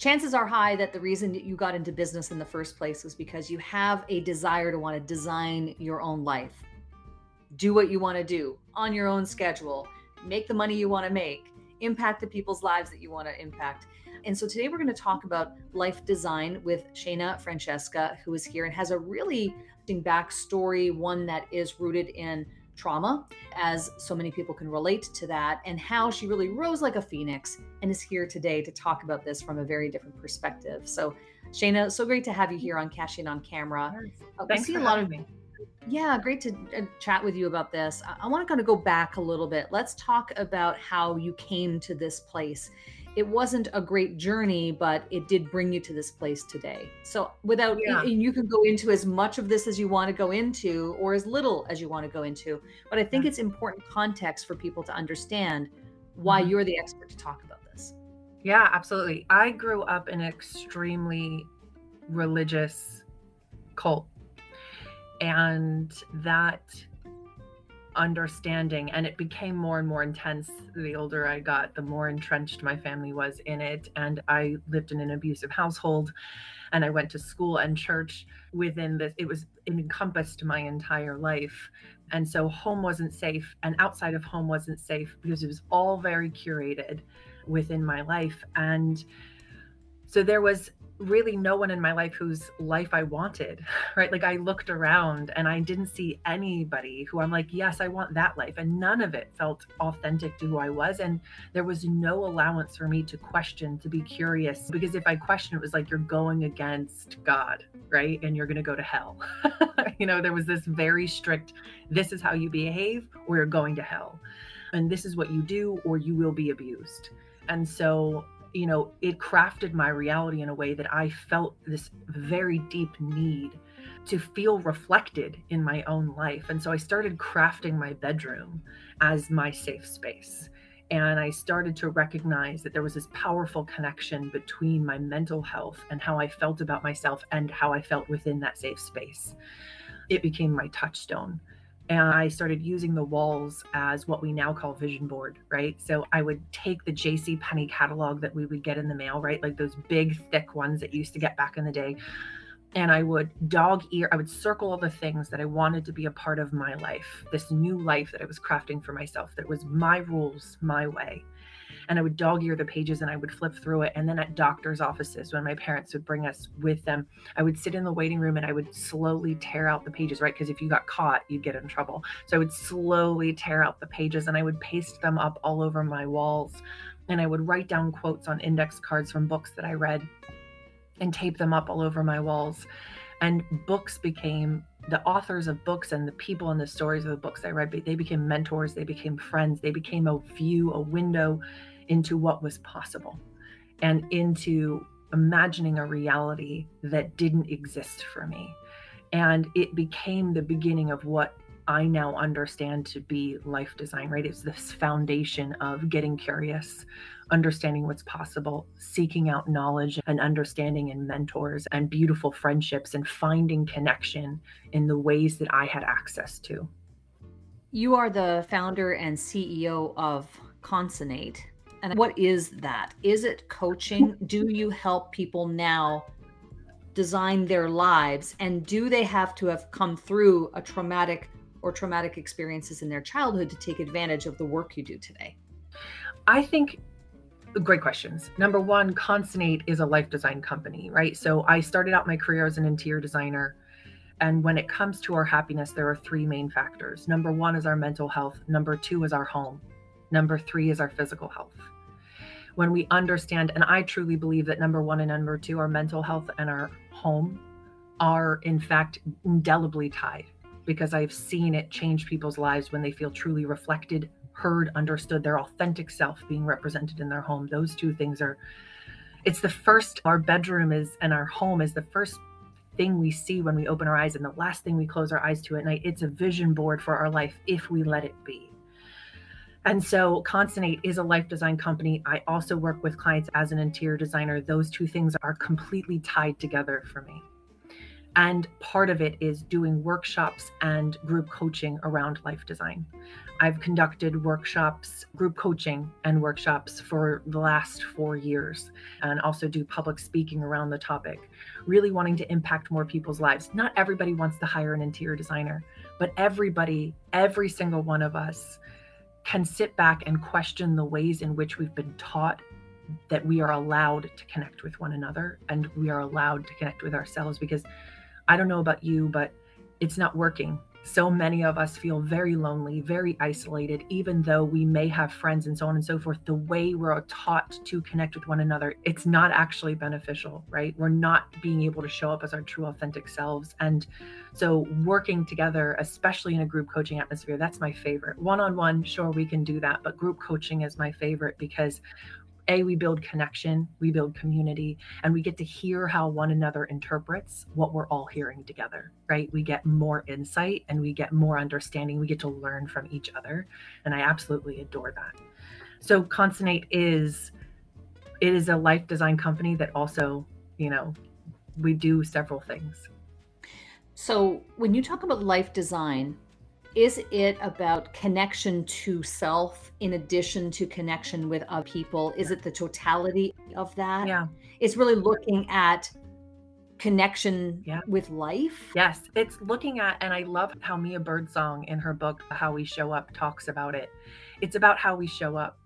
chances are high that the reason that you got into business in the first place was because you have a desire to want to design your own life, do what you want to do on your own schedule, make the money you want to make, impact the people's lives that you want to impact. And so today we're going to talk about life design with Shana Francesca, who is here and has a really interesting backstory, one that is rooted in trauma, as so many people can relate to that, and how she really rose like a phoenix and is here today to talk about this from a very different perspective. So, Shana, so great to have you here on Cashing on Camera. Uh, Thanks see a lot of me. Yeah, great to uh, chat with you about this. I, I want to kind of go back a little bit. Let's talk about how you came to this place it wasn't a great journey, but it did bring you to this place today. So, without, yeah. and you can go into as much of this as you want to go into or as little as you want to go into. But I think it's important context for people to understand why mm-hmm. you're the expert to talk about this. Yeah, absolutely. I grew up in an extremely religious cult. And that understanding and it became more and more intense the older i got the more entrenched my family was in it and i lived in an abusive household and i went to school and church within this it was it encompassed my entire life. And so home wasn't safe and outside of home wasn't safe because it was all very curated within my life. And so there was really no one in my life whose life I wanted, right? Like I looked around and I didn't see anybody who I'm like, yes, I want that life. And none of it felt authentic to who I was. And there was no allowance for me to question, to be curious. Because if I question, it was like you're going against God, right? And you're going to go to hell. you know, there was this very strict, this is how you behave or you're going to hell. And this is what you do or you will be abused. And so you know, it crafted my reality in a way that I felt this very deep need to feel reflected in my own life. And so I started crafting my bedroom as my safe space. And I started to recognize that there was this powerful connection between my mental health and how I felt about myself and how I felt within that safe space. It became my touchstone and I started using the walls as what we now call vision board, right? So I would take the J.C. Penney catalog that we would get in the mail, right? Like those big, thick ones that used to get back in the day. And I would dog ear, I would circle all the things that I wanted to be a part of my life, this new life that I was crafting for myself, that was my rules, my way and I would dog ear the pages and I would flip through it. And then at doctor's offices, when my parents would bring us with them, I would sit in the waiting room and I would slowly tear out the pages, right? Because if you got caught, you'd get in trouble. So I would slowly tear out the pages and I would paste them up all over my walls. And I would write down quotes on index cards from books that I read and tape them up all over my walls. And books became the authors of books and the people and the stories of the books I read, they became mentors, they became friends, they became a view, a window into what was possible and into imagining a reality that didn't exist for me. And it became the beginning of what I now understand to be life design, right? It's this foundation of getting curious, understanding what's possible, seeking out knowledge and understanding and mentors and beautiful friendships and finding connection in the ways that I had access to. You are the founder and CEO of Consonate. And what is that? Is it coaching? Do you help people now design their lives? And do they have to have come through a traumatic or traumatic experiences in their childhood to take advantage of the work you do today? I think great questions. Number one, Consonate is a life design company, right? So I started out my career as an interior designer. And when it comes to our happiness, there are three main factors. Number one is our mental health, number two is our home, Number three is our physical health. When we understand, and I truly believe that number one and number two, our mental health and our home, are in fact indelibly tied because I've seen it change people's lives when they feel truly reflected, heard, understood, their authentic self being represented in their home. Those two things are, it's the first, our bedroom is, and our home is the first thing we see when we open our eyes and the last thing we close our eyes to at night. It's a vision board for our life if we let it be. And so Consonate is a life design company. I also work with clients as an interior designer. Those two things are completely tied together for me. And part of it is doing workshops and group coaching around life design. I've conducted workshops, group coaching, and workshops for the last four years, and also do public speaking around the topic, really wanting to impact more people's lives. Not everybody wants to hire an interior designer, but everybody, every single one of us, can sit back and question the ways in which we've been taught that we are allowed to connect with one another and we are allowed to connect with ourselves because I don't know about you, but it's not working. So many of us feel very lonely, very isolated, even though we may have friends and so on and so forth. The way we're taught to connect with one another, it's not actually beneficial, right? We're not being able to show up as our true, authentic selves. And so, working together, especially in a group coaching atmosphere, that's my favorite. One on one, sure, we can do that, but group coaching is my favorite because a we build connection we build community and we get to hear how one another interprets what we're all hearing together right? We get more insight and we get more understanding. We get to learn from each other and i absolutely adore that. So consonate is it is a life design company that also you know we do several things. So when you talk about life design is it about connection to self in addition to connection with other people? Is it the totality of that? Yeah. It's really looking at connection Yeah. with life. Yes, it's looking at, and I love how Mia Birdsong in her book, How We Show Up, talks about it. It's about how we show up.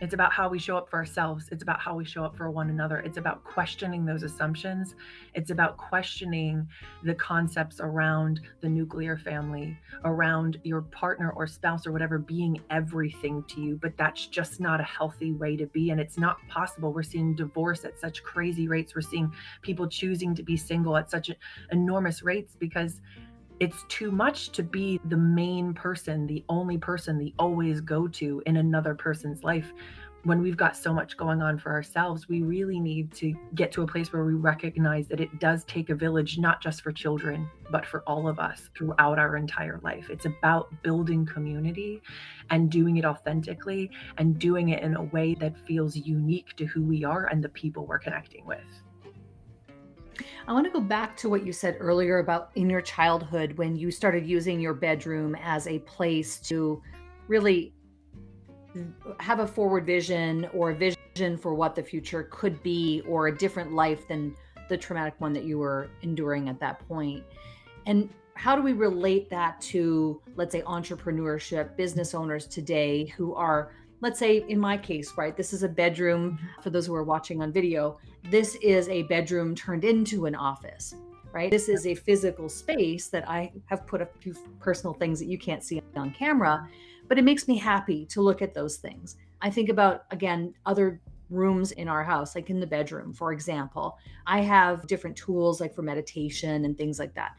It's about how we show up for ourselves. It's about how we show up for one another. It's about questioning those assumptions. It's about questioning the concepts around the nuclear family, around your partner or spouse or whatever being everything to you. But that's just not a healthy way to be. And it's not possible. We're seeing divorce at such crazy rates. We're seeing people choosing to be single at such enormous rates because it's too much to be the main person, the only person, the always go to in another person's life. When we've got so much going on for ourselves, we really need to get to a place where we recognize that it does take a village, not just for children, but for all of us throughout our entire life. It's about building community and doing it authentically and doing it in a way that feels unique to who we are and the people we're connecting with. I want to go back to what you said earlier about in your childhood when you started using your bedroom as a place to really have a forward vision or a vision for what the future could be or a different life than the traumatic one that you were enduring at that point. And how do we relate that to, let's say, entrepreneurship, business owners today who are let's say in my case, right, this is a bedroom for those who are watching on video. This is a bedroom turned into an office, right? This is a physical space that I have put a few personal things that you can't see on camera, but it makes me happy to look at those things. I think about, again, other rooms in our house, like in the bedroom, for example. I have different tools like for meditation and things like that.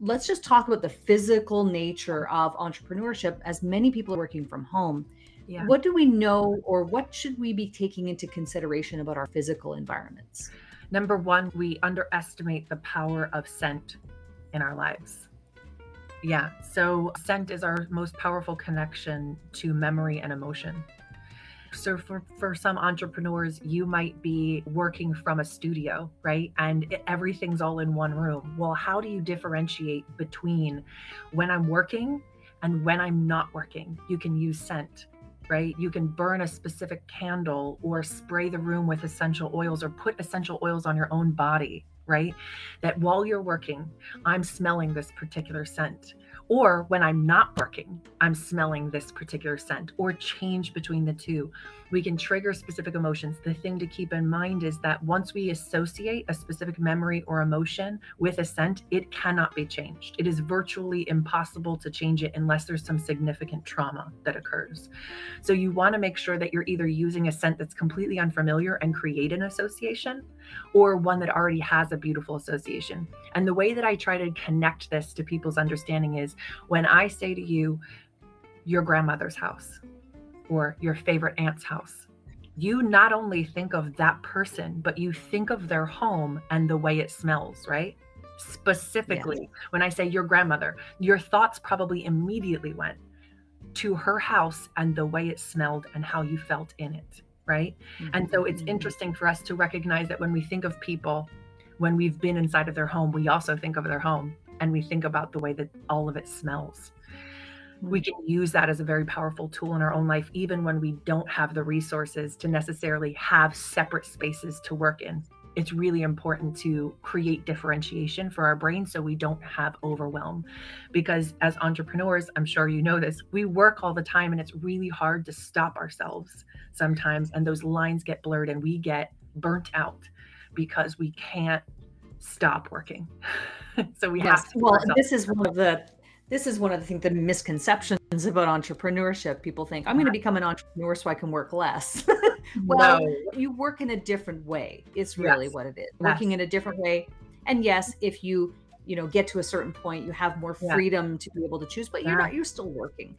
Let's just talk about the physical nature of entrepreneurship as many people are working from home Yeah. what do we know or what should we be taking into consideration about our physical environments? Number one, we underestimate the power of scent in our lives. Yeah, so scent is our most powerful connection to memory and emotion. So, for, for some entrepreneurs, you might be working from a studio, right? And everything's all in one room. Well, how do you differentiate between when I'm working and when I'm not working? You can use scent right? You can burn a specific candle or spray the room with essential oils or put essential oils on your own body, right? That while you're working, I'm smelling this particular scent. Or when I'm not working, I'm smelling this particular scent, or change between the two. We can trigger specific emotions. The thing to keep in mind is that once we associate a specific memory or emotion with a scent, it cannot be changed. It is virtually impossible to change it unless there's some significant trauma that occurs. So you want to make sure that you're either using a scent that's completely unfamiliar and create an association or one that already has a beautiful association. And the way that I try to connect this to people's understanding is when I say to you, your grandmother's house or your favorite aunt's house, you not only think of that person, but you think of their home and the way it smells, right? Specifically, when I say your grandmother, your thoughts probably immediately went to her house and the way it smelled and how you felt in it, right? And so it's Mhm. interesting for us to recognize that when we think of people, when we've been inside of their home, we also think of their home and we think about the way that all of it smells. We Mm. can use that as a very powerful tool in our own life, even when we don't have the resources to necessarily have separate spaces to work in. It's really important to create differentiation for our brain so we don't have overwhelm. Because as entrepreneurs, I'm sure you know this, we work all the time and it's really hard to stop ourselves sometimes. And those lines get blurred and we get burnt out because we can't stop working. so we Yes. have to. Well, this is one of the this is one of the things the misconceptions about entrepreneurship. People think I'm going to uh-huh. become an entrepreneur so I can work less. well, No. you work in a different way. It's really Yes. what it is. Yes. Working in a different way. And yes, if you you know get to a certain point, you have more Yeah. freedom to be able to choose. But you're Yeah. not. You're still working.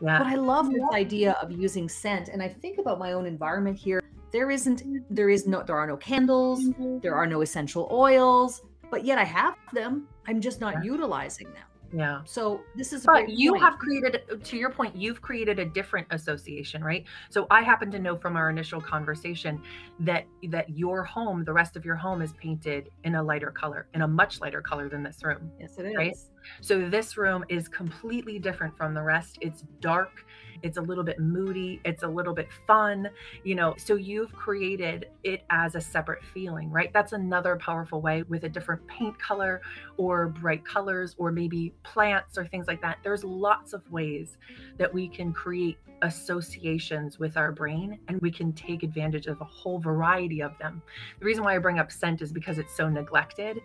Yeah. But I love this idea of using scent, and I think about my own environment here. There isn't. Mm-hmm. There is no. There are no candles. Mm-hmm. There are no essential oils. But yet I have them. I'm just not Yeah. utilizing them. Yeah. So this is But you point. have created, to your point, you've created a different association, right? So I happen to know from our initial conversation that that your home, the rest of your home, is painted in a lighter color, in a much lighter color than this room. Yes, it is. right? So this room is completely different from the rest. It's dark, it's a little bit moody, it's a little bit fun, you know. So you've created it as a separate feeling, right? That's another powerful way with a different paint color or bright colors or maybe plants or things like that. There's lots of ways that we can create associations with our brain and we can take advantage of a whole variety of them. The reason why I bring up scent is because it's so neglected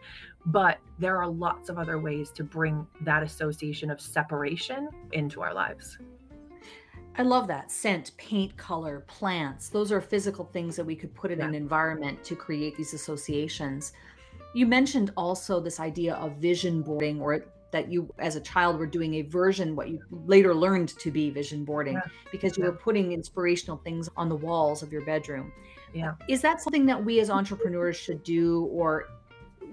but there are lots of other ways to bring that association of separation into our lives. I love that scent, paint, color, plants. Those are physical things that we could put in Yeah. an environment to create these associations. You mentioned also this idea of vision boarding, or that you, as a child, were doing a version, what you later learned to be vision boarding, Yeah. because you were putting inspirational things on the walls of your bedroom. Yeah. Is that something that we as entrepreneurs should do, or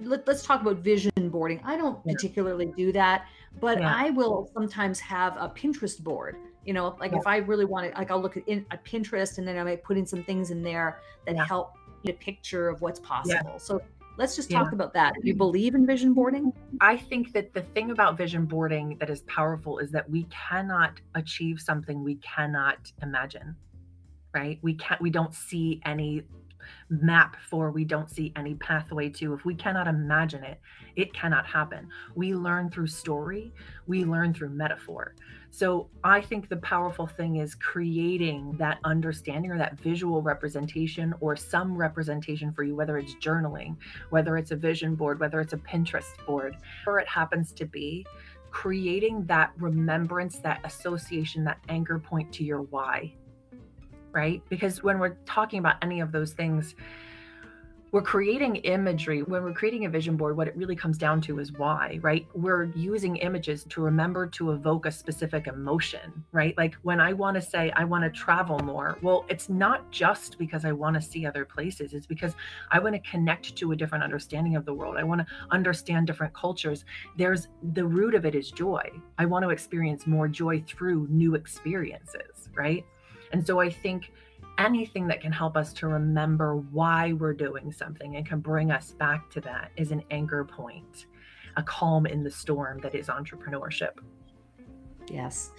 let, us talk about vision boarding. I don't Yeah. particularly do that, but Yeah. I will sometimes have a Pinterest board. You know, like if I really want to, like I'll look at, in, at Pinterest and then I might put in some things in there that help a picture of what's possible. So let's just Yeah. talk about that. You mm-hmm. believe in vision boarding? I think that the thing about vision boarding that is powerful is that we cannot achieve something we cannot imagine. Right? We can't we don't see any map for, we don't see any pathway to. If we cannot imagine it, it cannot happen. We learn through story, we learn through metaphor. So I think the powerful thing is creating that understanding or that visual representation or some representation for you, whether it's journaling, whether it's a vision board, whether it's a Pinterest board, whatever it happens to be, creating that remembrance, that association, that anchor point to your why. Right? Because when we're talking about any of those things, we're creating imagery. When we're creating a vision board, what it really comes down to is why, right? We're using images to remember to evoke a specific emotion, right? Like when I want to say, I want to travel more, well, it's not just because I want to see other places, it's because I want to connect to a different understanding of the world. I want to understand different cultures. There's the root of it is joy. I want to experience more joy through new experiences, right? And so I think anything that can help us to remember why we're doing something and can bring us back to that is an anchor point, a calm in the storm that is entrepreneurship. Yes.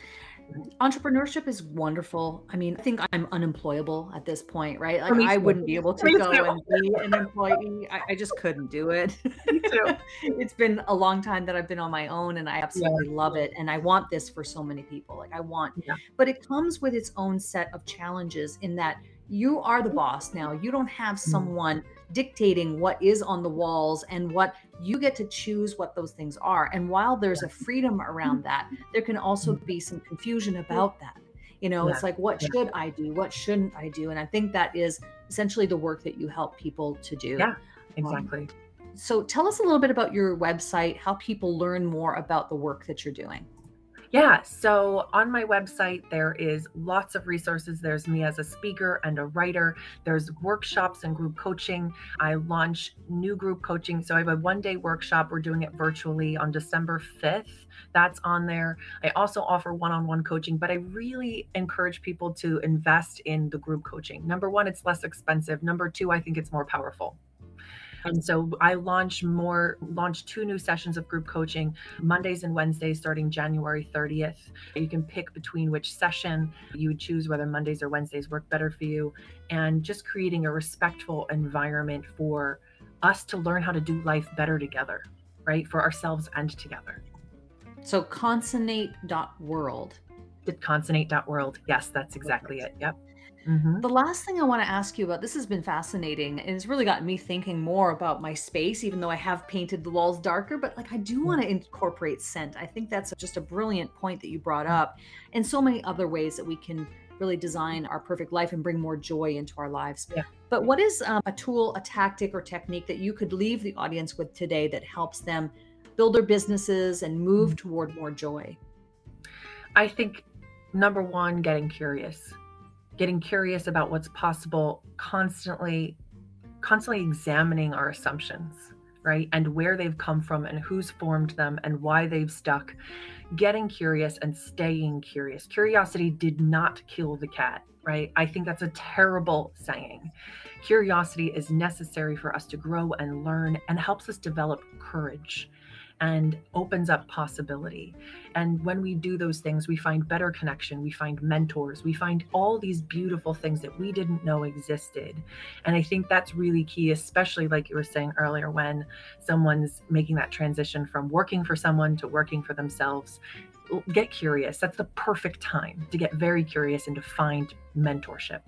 Entrepreneurship is wonderful. I mean, I think I'm unemployable at this point, right? Like I wouldn't be able to Me go too. and be an employee. I, I just couldn't do it. It's been a long time that I've been on my own and I absolutely love it. And I want this for so many people. Like I want, Yeah. but it comes with its own set of challenges in that you are the boss now. You don't have Mm-hmm. someone dictating what is on the walls and what you get to choose what those things are. And while there's a freedom around hmm. that, there can also hmm. be some confusion about that. You know, it's like, what should I do? What shouldn't I do? And I think that is essentially the work that you help people to do. Yeah. Um, exactly. So tell us a little bit about your website, how people learn more about the work that you're doing. Yeah. So on my website, there is lots of resources. There's me as a speaker and a writer. There's workshops and group coaching. I launch new group coaching. So I have a one day workshop. We're doing it virtually on December 5th. That's on there. I also offer one on one coaching, but I really encourage people to invest in the group coaching. Number one, it's less expensive. Number two, I think it's more powerful. And so I launched more, launched two new sessions of group coaching Mondays and Wednesdays starting January 30th. You can pick between which session you would choose whether Mondays or Wednesdays work better for you, and just creating a respectful environment for us to learn how to do life better together, right? For ourselves and together. So consonate.world. Did consonate.world. Yes, that's exactly Perfect. it. Yep. Mm-hmm. The last thing I want to ask you about this has been fascinating and it's really gotten me thinking more about my space, even though I have painted the walls darker. But like, I do mm-hmm. want to incorporate scent. I think that's just a brilliant point that you brought mm. up, and so many other ways that we can really design our perfect life and bring more joy into our lives. Yeah. But what is um, a tool, a tactic, or technique that you could leave the audience with today that helps them build their businesses and move mm-hmm. toward more joy? I think number one, getting curious getting curious about what's possible, constantly constantly examining our assumptions, right? And where they've come from and who's formed them and why they've stuck. Getting curious and staying curious. Curiosity did not kill the cat, right? I think that's a terrible saying. Curiosity is necessary for us to grow and learn and helps us develop courage and opens up possibility. And when we do those things, we find better connection, we find mentors, we find all these beautiful things that we didn't know existed. And I think that's really key, especially like you were saying earlier, when someone's making that transition from working for someone to working for themselves. Get curious. That's the perfect time to get very curious and to find mentorship.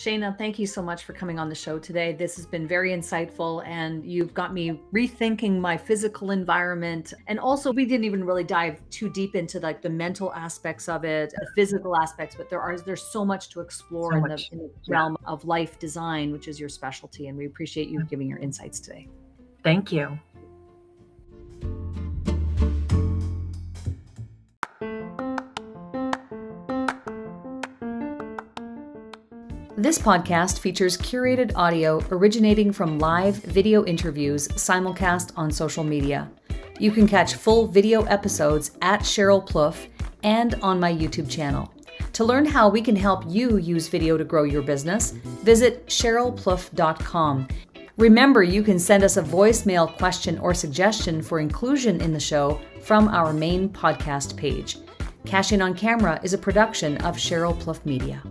Shana, thank you so much for coming on the show today. This has been very insightful and you've got me rethinking my physical environment. And also we didn't even really dive too deep into like the mental aspects of it, the physical aspects, but there are there's so much to explore so in, the, in, the, realm of life design, which is your specialty. And we appreciate you giving your insights today. Thank you. This podcast features curated audio originating from live video interviews simulcast on social media. You can catch full video episodes at Cheryl Plouffe and on my YouTube channel. To learn how we can help you use video to grow your business, visit CherylPlouffe.com. Remember, you can send us a voicemail question or suggestion for inclusion in the show from our main podcast page. Cashing on Camera is a production of Cheryl Plouffe Media.